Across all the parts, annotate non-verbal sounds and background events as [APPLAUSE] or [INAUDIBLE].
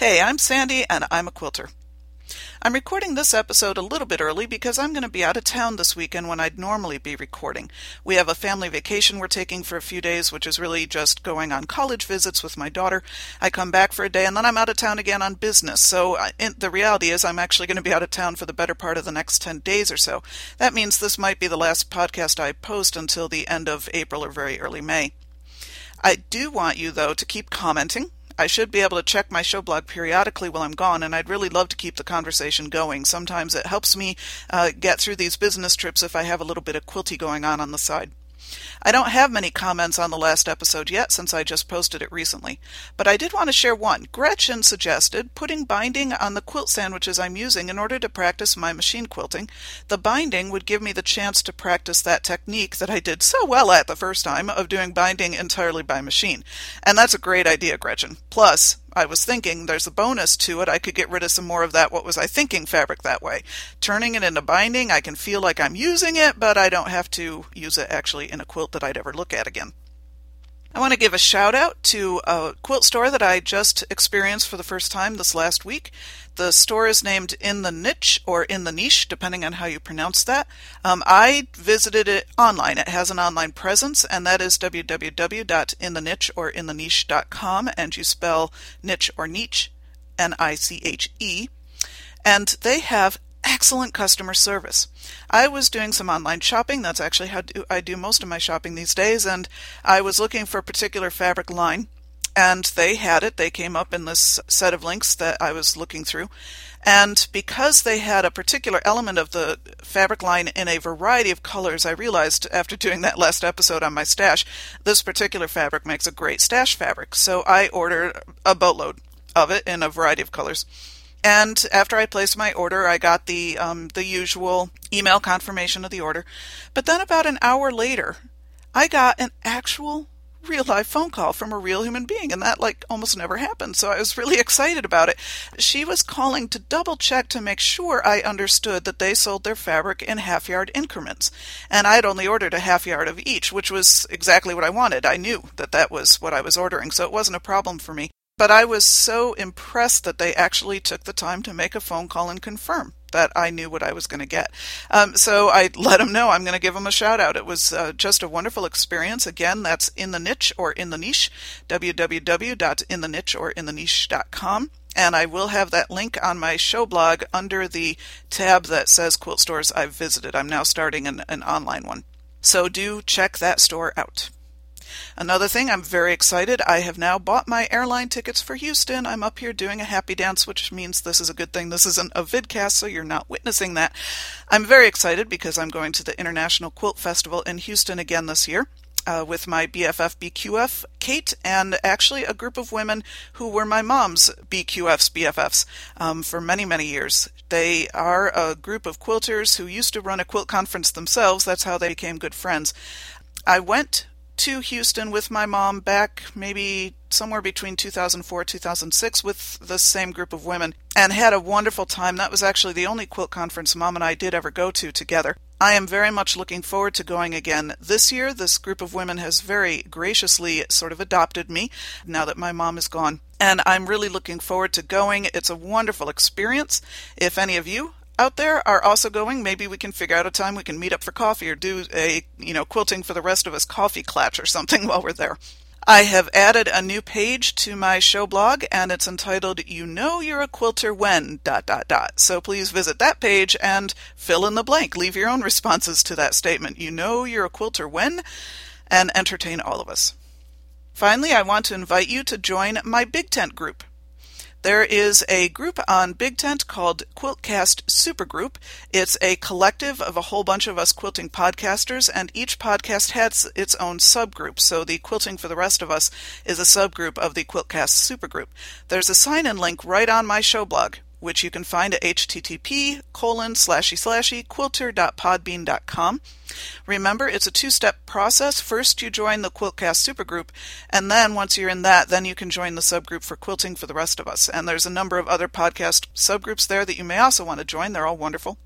Hey, I'm Sandy and I'm a quilter. I'm recording this episode a little bit early because I'm going to be out of town this weekend when I'd normally be recording. We have a family vacation we're taking for a few days, which is really just going on college visits with my daughter. I come back for a day and then I'm out of town again on business. So I, the reality is I'm actually going to be out of town for the better part of the next 10 days or so. That means this might be the last podcast I post until the end of April or very early May. I do want you, though, to keep commenting I should be able to check my show blog periodically while I'm gone, and I'd really love to keep the conversation going. Sometimes it helps me uh, get through these business trips if I have a little bit of quilty going on on the side. I don't have many comments on the last episode yet since I just posted it recently, but I did want to share one. Gretchen suggested putting binding on the quilt sandwiches I'm using in order to practice my machine quilting. The binding would give me the chance to practice that technique that I did so well at the first time of doing binding entirely by machine. And that's a great idea, Gretchen. Plus, I was thinking there's a bonus to it. I could get rid of some more of that what was I thinking fabric that way. Turning it into binding, I can feel like I'm using it, but I don't have to use it actually in a quilt that I'd ever look at again. I want to give a shout out to a quilt store that I just experienced for the first time this last week. The store is named In the Niche or In the Niche, depending on how you pronounce that. Um, I visited it online. It has an online presence, and that is www.intheniche or intheniche.com, and you spell niche or niche, N I C H E. And they have excellent customer service. I was doing some online shopping. That's actually how I do most of my shopping these days. And I was looking for a particular fabric line, and they had it. They came up in this set of links that I was looking through. And because they had a particular element of the fabric line in a variety of colors, I realized after [LAUGHS] doing that last episode on my stash, this particular fabric makes a great stash fabric. So I ordered a boatload of it in a variety of colors. And after I placed my order, I got the um, the usual email confirmation of the order. But then about an hour later, I got an actual real life phone call from a real human being and that like almost never happened so i was really [LAUGHS] excited about it. She was calling to double check to make sure i understood that they sold their fabric in half yard increments. And i had only ordered a half yard of each which was exactly what i wanted. I knew that that was what i was ordering so it wasn't a problem for me but I was so impressed that they actually took the time to make a phone call and confirm that I knew what I was going to get. Um, so I [LAUGHS] let them know I'm going to give them a shout out. It was uh, just a wonderful experience. Again, that's in the niche or in the niche, www.intheniche or intheniche.com. And I will have that link on my show blog under the tab that says quilt stores I've visited. I'm now starting an, an online one. So do check that store out. Another thing, I'm very excited. I have now bought my airline tickets for Houston. I'm up here doing a happy dance, which means this is a good thing. This isn't a vidcast, so you're not witnessing that. I'm very excited because I'm going to the International Quilt Festival in Houston again this year. Uh, with my BFF BQF, Kate, and actually a group of women who were my mom's BQF's BFFs um, for many, many years. They are a group of quilters who used to run a quilt conference themselves. That's how they became good friends. I went to Houston with my mom back maybe somewhere between 2004 2006 with the same group of women and had a wonderful time. That was actually the only quilt conference mom and I did ever go to together. I am very much looking forward to going again this year. This group of women has very graciously sort of adopted me now that my mom is gone. And I'm really looking forward to going. It's a wonderful experience. If any of you out there are also going, maybe we can figure out a time we can meet up for coffee or do a, you know, quilting for the rest of us coffee clatch or something [LAUGHS] while we're there. I have added a new page to my show blog and it's entitled You Know You're a Quilter When dot dot dot. So please visit that page and fill in the blank. Leave your own responses to that statement. You know you're a quilter when and entertain all of us. Finally, I want to invite you to join my Big Tent group. There is a group on Big Tent called Quiltcast Supergroup. It's a collective of a whole bunch of us quilting podcasters, and each podcast has its own subgroup. So the Quilting for the Rest of Us is a subgroup of the Quiltcast Supergroup. There's a sign in link right on my show blog. Which you can find at http colon slashy slashy quilter.podbean.com. Remember, it's a two-step process. First, you join the Quiltcast supergroup, and then once you're in that, then you can join the subgroup for quilting for the rest of us. And there's a number of other podcast subgroups there that you may also want to join. They're all wonderful.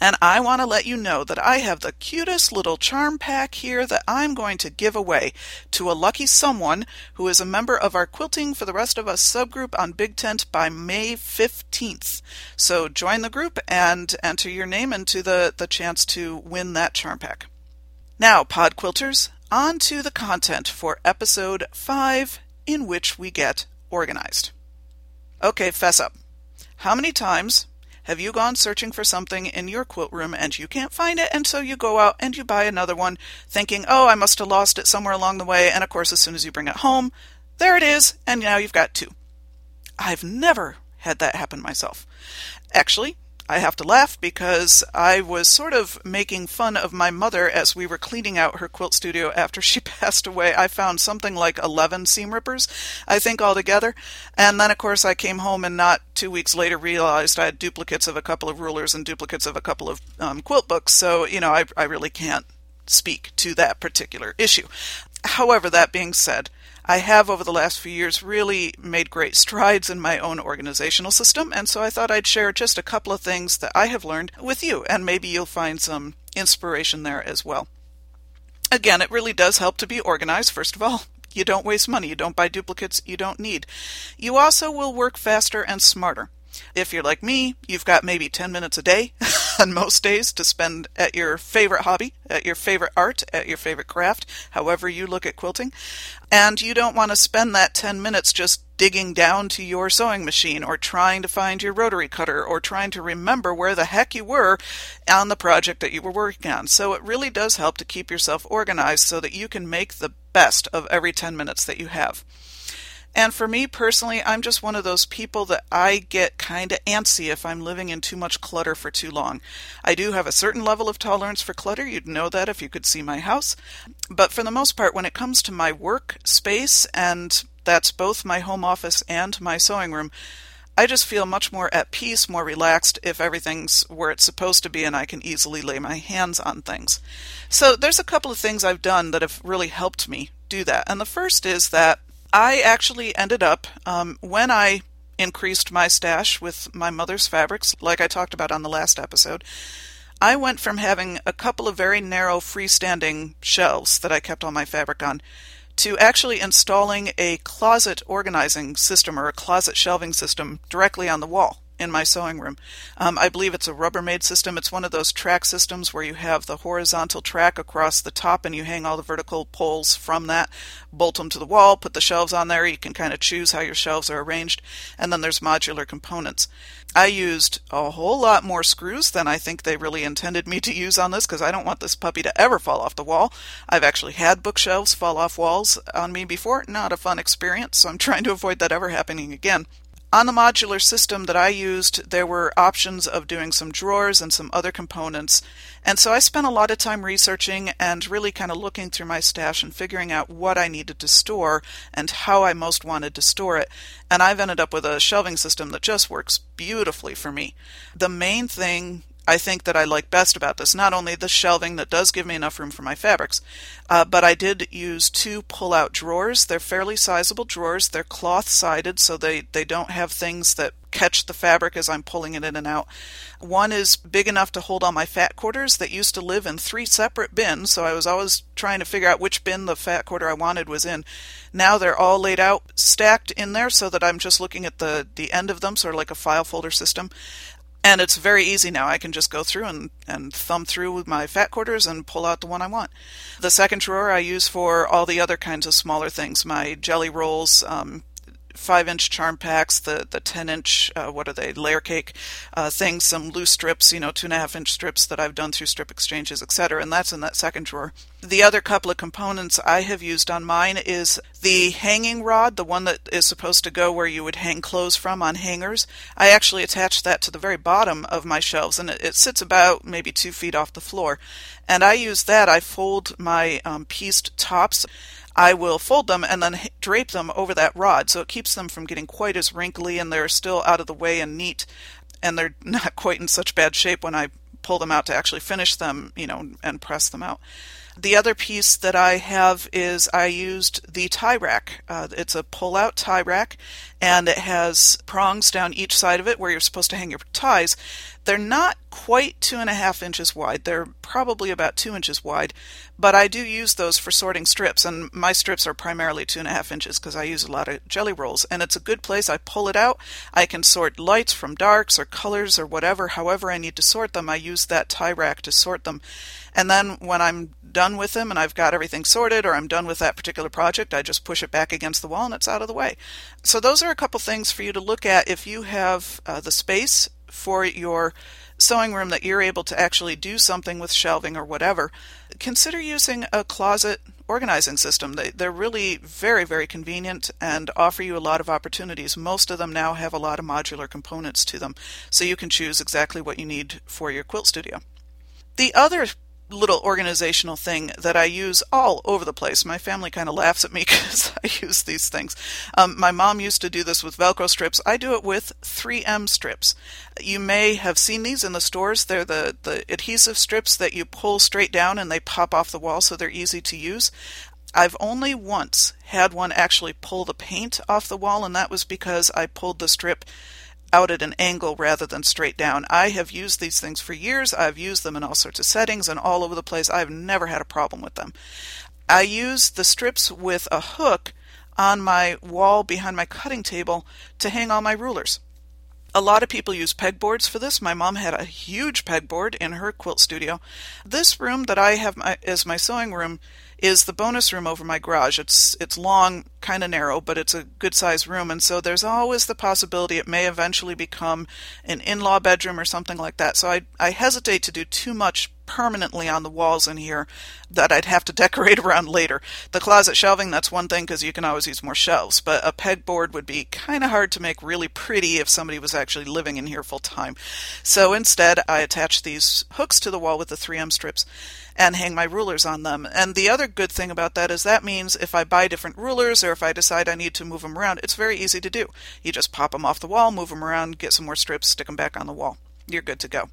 And I want to let you know that I have the cutest little charm pack here that I'm going to give away to a lucky someone who is a member of our Quilting for the Rest of Us subgroup on Big Tent by May 15th. So join the group and enter your name into the, the chance to win that charm pack. Now, pod quilters, on to the content for episode 5 in which we get organized. Okay, fess up. How many times have you gone searching for something in your quilt room and you can't find it, and so you go out and you buy another one, thinking, oh, I must have lost it somewhere along the way, and of course, as soon as you bring it home, there it is, and now you've got two. I've never had that happen myself. Actually, I have to laugh because I was sort of making fun of my mother as we were cleaning out her quilt studio after she [LAUGHS] passed away. I found something like 11 seam rippers, I think, altogether. And then, of course, I came home and not two weeks later realized I had duplicates of a couple of rulers and duplicates of a couple of um, quilt books. So, you know, I, I really can't speak to that particular issue. However, that being said, I have over the last few years really made great [LAUGHS] strides in my own organizational system, and so I thought I'd share just a couple of things that I have learned with you, and maybe you'll find some inspiration there as well. Again, it really does help to be organized, first of all. [LAUGHS] You don't waste money, you don't buy duplicates you don't need. You also will work faster and smarter. If you're like me, you've got maybe 10 minutes a day [LAUGHS] on most days to spend at your favorite hobby, at your favorite art, at your favorite craft, however you look at quilting. And you don't want to spend that 10 minutes just digging down to your sewing machine or trying to find your rotary cutter or trying to remember where the heck you were on the project that you were working on. So it really does help to keep yourself organized so that you can make the best of every 10 minutes that you have. And for me personally, I'm just one of those people that I get kind of antsy if I'm living in too much clutter for too long. I do have a certain level of tolerance for clutter. You'd know that if you could see my house. But for the most part, when it comes to my work space, and that's both my home office and my sewing room, I just feel much more at peace, more relaxed if everything's where it's supposed to be and I can easily lay my hands on things. So there's a couple of things I've done that have really helped me do that. And the first is that I actually ended up, um, when I increased my stash with my mother's fabrics, like I talked about on the last episode, I went from having a couple of very narrow freestanding shelves that I kept all my fabric on to actually installing a closet organizing system or a closet shelving system directly on the wall in my sewing room. Um, I believe it's a Rubbermaid system. It's one of those track systems where you have the horizontal track across the top and you hang all the vertical poles from that, bolt them to the wall, put the shelves on there. You can kind of choose how your shelves are arranged. And then there's modular components. I used a whole lot more screws than I think they really intended me to use on this because I don't want this puppy to ever fall off the wall. I've actually had bookshelves fall off walls on me before. Not a fun experience, so I'm trying to avoid that ever happening again. On the modular system that I used, there were options of doing some drawers and some other components. And so I spent a lot of time researching and really kind of looking through my stash and figuring out what I needed to store and how I most wanted to store it. And I've ended up with a shelving system that just works beautifully for me. The main thing I think that I like best about this. Not only the shelving that does give me enough room for my fabrics, uh, but I did use two pull-out drawers. They're fairly sizable drawers. They're cloth-sided, so they, they don't have things that catch the fabric as I'm pulling it in and out. One is big enough to hold all my fat quarters that used to live in three separate bins, so I was always trying to figure out which bin the fat quarter I wanted was in. Now they're all laid out, stacked in there, so that I'm just looking at the, the end of them, sort of like a file folder system. And it's very easy now. I can just go through and, and thumb through with my fat quarters and pull out the one I want. The second drawer I use for all the other kinds of smaller things my jelly rolls, um, five inch charm packs, the the ten inch uh, what are they layer cake uh, things, some loose strips, you know, two and a half inch strips that I've done through strip exchanges, etc. And that's in that second drawer. The other couple of components I have used on mine is the hanging rod, the one that is supposed to go where you would hang clothes from on hangers. I actually attached that to the very bottom of my shelves, and it, it sits about maybe two feet off the floor. And I use that. I fold my um, pieced tops I will fold them and then drape them over that rod so it keeps them from getting quite as wrinkly and they're still out of the way and neat and they're [LAUGHS] not quite in such bad shape when I pull them out to actually finish them, you know, and press them out. The other piece that I have is I used the tie rack. Uh, it's a pull out tie rack and it has prongs down each side of it where you're supposed to hang your ties. They're not quite two and a half inches wide. They're probably about two inches wide, but I do use those for sorting strips, and my strips are primarily two and a half inches because I use a lot of jelly rolls, and it's a good place. I pull it out. I can sort lights from darks or colors or whatever, however I need to sort them. I use that tie rack to sort them. And then when I'm done with them and I've got everything sorted or I'm done with that particular project, I just push it back against the wall and it's out of the way. So those are a couple things for you to look at if you have uh, the space for your sewing room that you're able to actually do something with shelving or whatever, consider using a closet organizing system. They, they're really very, very convenient and offer you a lot of opportunities. Most of them now have a lot of modular components to them, so you can choose exactly what you need for your quilt studio. The other little organizational thing that I use all over the place. My family kind of laughs at me [LAUGHS] because I use these things. Um, my mom used to do this with Velcro strips. I do it with 3M strips. You may have seen these in the stores. They're the, the adhesive strips that you pull straight down and they pop off the wall so they're easy to use. I've only once had one actually pull the paint off the wall, and that was because I pulled the strip out at an angle rather than straight down. I have used these things for years. I've used them in all sorts of settings and all over the place. I've never had a problem with them. I use the strips with a hook on my wall behind my cutting table to hang all my rulers. A lot of people use pegboards for this. My mom had a huge pegboard in her quilt studio. This room that I have my, as my sewing room is the bonus room over my garage. It's it's long, kind of narrow, but it's a good sized room, and so there's always the possibility it may eventually become an in-law bedroom or something like that. So I I hesitate to do too much permanently on the walls in here that I'd have to decorate [LAUGHS] around later. The closet shelving, that's one thing because you can always use more shelves, but a pegboard would be kind of hard to make really pretty if somebody was actually living in here full time. So instead, I attach these hooks to the wall with the 3M strips and hang my rulers on them. And the other good thing about that is that means if I buy different rulers or if I decide I need to move them around, it's very easy to do. You just pop them off the wall, move them around, get some more strips, stick them back on the wall. You're good to go.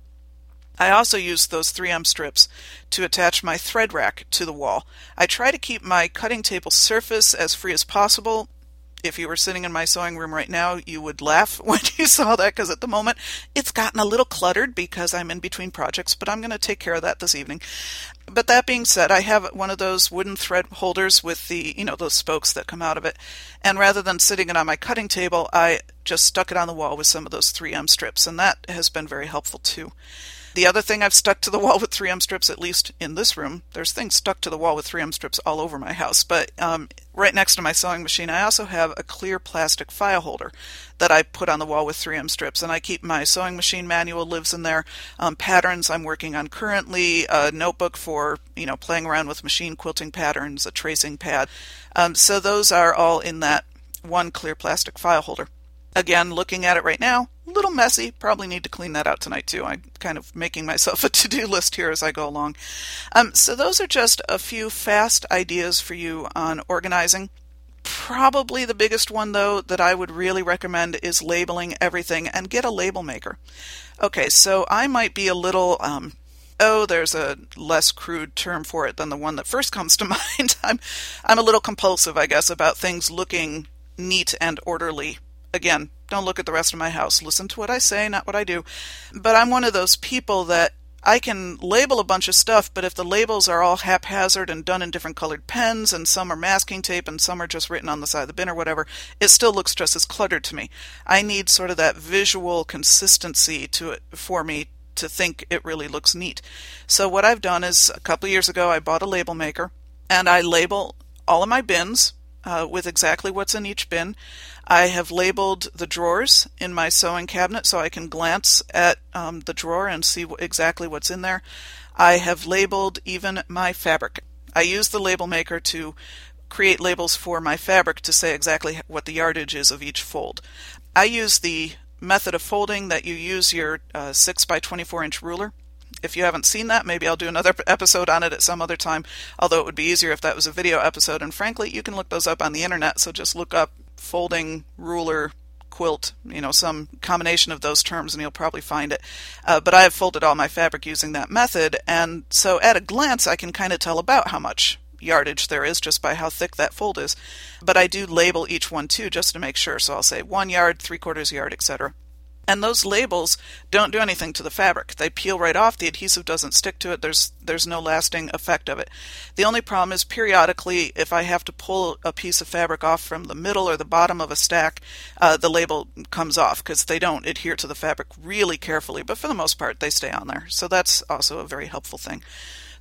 I also use those 3M strips to attach my thread rack to the wall. I try to keep my cutting table surface as free as possible if you were sitting in my sewing room right now, you would laugh [LAUGHS] when you saw that because at the moment it's gotten a little cluttered because I'm in between projects, but I'm going to take care of that this evening. But that being said, I have one of those wooden thread holders with the, you know, those spokes that come out of it. And rather than sitting it on my cutting table, I just stuck it on the wall with some of those 3M strips, and that has been very helpful too. The other thing I've stuck to the wall with 3M strips, at least in this room, there's things stuck to the wall with 3M strips all over my house, but um, right next to my sewing machine, I also have a clear plastic file holder that I put on the wall with 3M strips, and I keep my sewing machine manual lives in there, um, patterns I'm working on currently, a notebook for you know playing around with machine quilting patterns, a tracing pad. Um, so those are all in that one clear plastic file holder. Again, looking at it right now, little messy. Probably need to clean that out tonight too. I'm kind of making myself a [LAUGHS] to-do list here as I go along. Um, so those are just a few fast ideas for you on organizing. Probably the biggest one though that I would really recommend is labeling everything and get a label maker. Okay, so I might be a little um, oh, there's a less crude term for it than the one that first [LAUGHS] comes to [LAUGHS] mind. I'm I'm a little compulsive, I guess, about things looking neat and orderly again, don't look at the rest of my house. Listen to what I say, not what I do. But I'm one of those people that I can label a bunch of stuff, but if the labels are all haphazard and done in different colored pens, and some are masking tape and some are just written on the side of the bin or whatever, it still looks just as cluttered to me. I need sort of that visual consistency to it for me to think it really looks neat. So what I've done is a couple years ago I bought a label maker and I label all of my bins uh, with exactly what's in each bin. I have labeled the drawers in my sewing cabinet so I can glance at um, the drawer and see exactly what's in there. I have labeled even my fabric. I use the label maker to create labels for my fabric to say exactly what the yardage is of each fold. I use the method of folding that you use your uh, 6 by 24 inch ruler If you haven't seen that, maybe I'll do another episode on it at some other time, although it would be easier if that was a video episode. And frankly, you can look those up on the internet, so just look up folding ruler quilt, you know, some combination of those terms, and you'll probably find it. Uh, but I have folded all my fabric using that method, and so at a glance, I can kind of tell about how much yardage there is just by how thick that fold is. But I do label each one too, just to make sure. So I'll say one yard, three quarters yard, etc. And those labels don't do anything to the fabric. They peel right off. The adhesive doesn't stick to it. There's there's no lasting effect of it. The only problem is periodically, if I have to pull a piece of fabric off from the middle or the bottom of a stack, uh, the label comes off because they don't adhere to the fabric really carefully. But for the most part, they stay on there. So that's also a very helpful thing.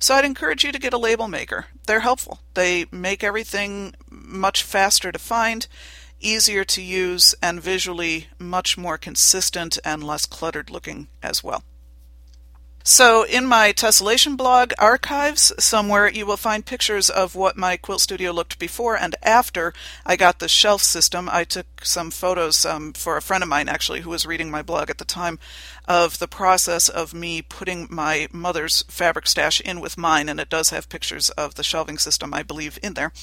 So I'd encourage you to get a label maker. They're helpful. They make everything much faster to find, easier to use, and visually much more consistent and less cluttered looking as well. So, in my tessellation blog archives, somewhere you will find pictures of what my quilt studio looked before and after I got the shelf system. I took some photos um, for a friend of mine, actually, who was reading my blog at the time, of the process of me putting my mother's fabric stash in with mine, and it does have pictures of the shelving system, I believe, in there.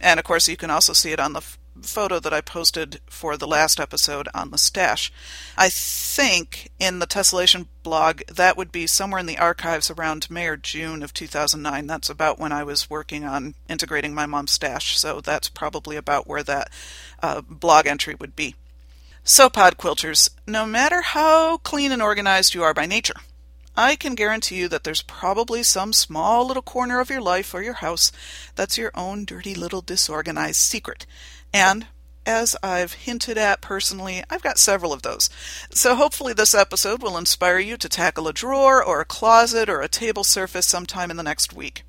And of course, you can also see it on the photo that I posted for the last episode on the stash. I think in the tessellation blog that would be somewhere in the archives around May or June of 2009. That's about when I was working on integrating my mom's stash, so that's probably about where that uh, blog entry would be. So, pod quilters, no matter how clean and organized you are by nature, I can guarantee you that there's probably some small little corner of your life or your house that's your own dirty little disorganized secret. And as I've hinted at personally, I've got several of those. So hopefully this episode will inspire you to tackle a drawer or a closet or a table surface sometime in the next week.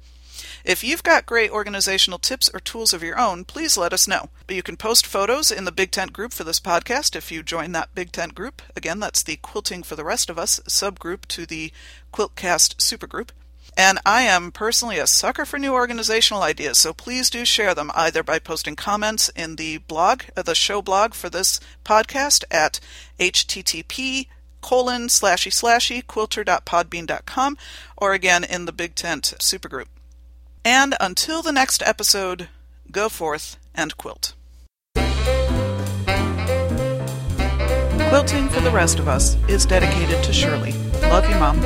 If you've got great organizational tips or tools of your own, please let us know. But you can post photos in the Big Tent group for this podcast if you join that Big Tent group. Again, that's the Quilting for the Rest of Us subgroup to the Quiltcast supergroup. And I am personally a sucker for new organizational ideas, so please do share them either by posting comments in the blog, uh, the show blog for this podcast at http colon slashy slashy quilter.podbean.com or again in the Big Tent supergroup. And until the next episode, go forth and quilt. Quilting for the Rest of Us is dedicated to Shirley. Love you, Mom.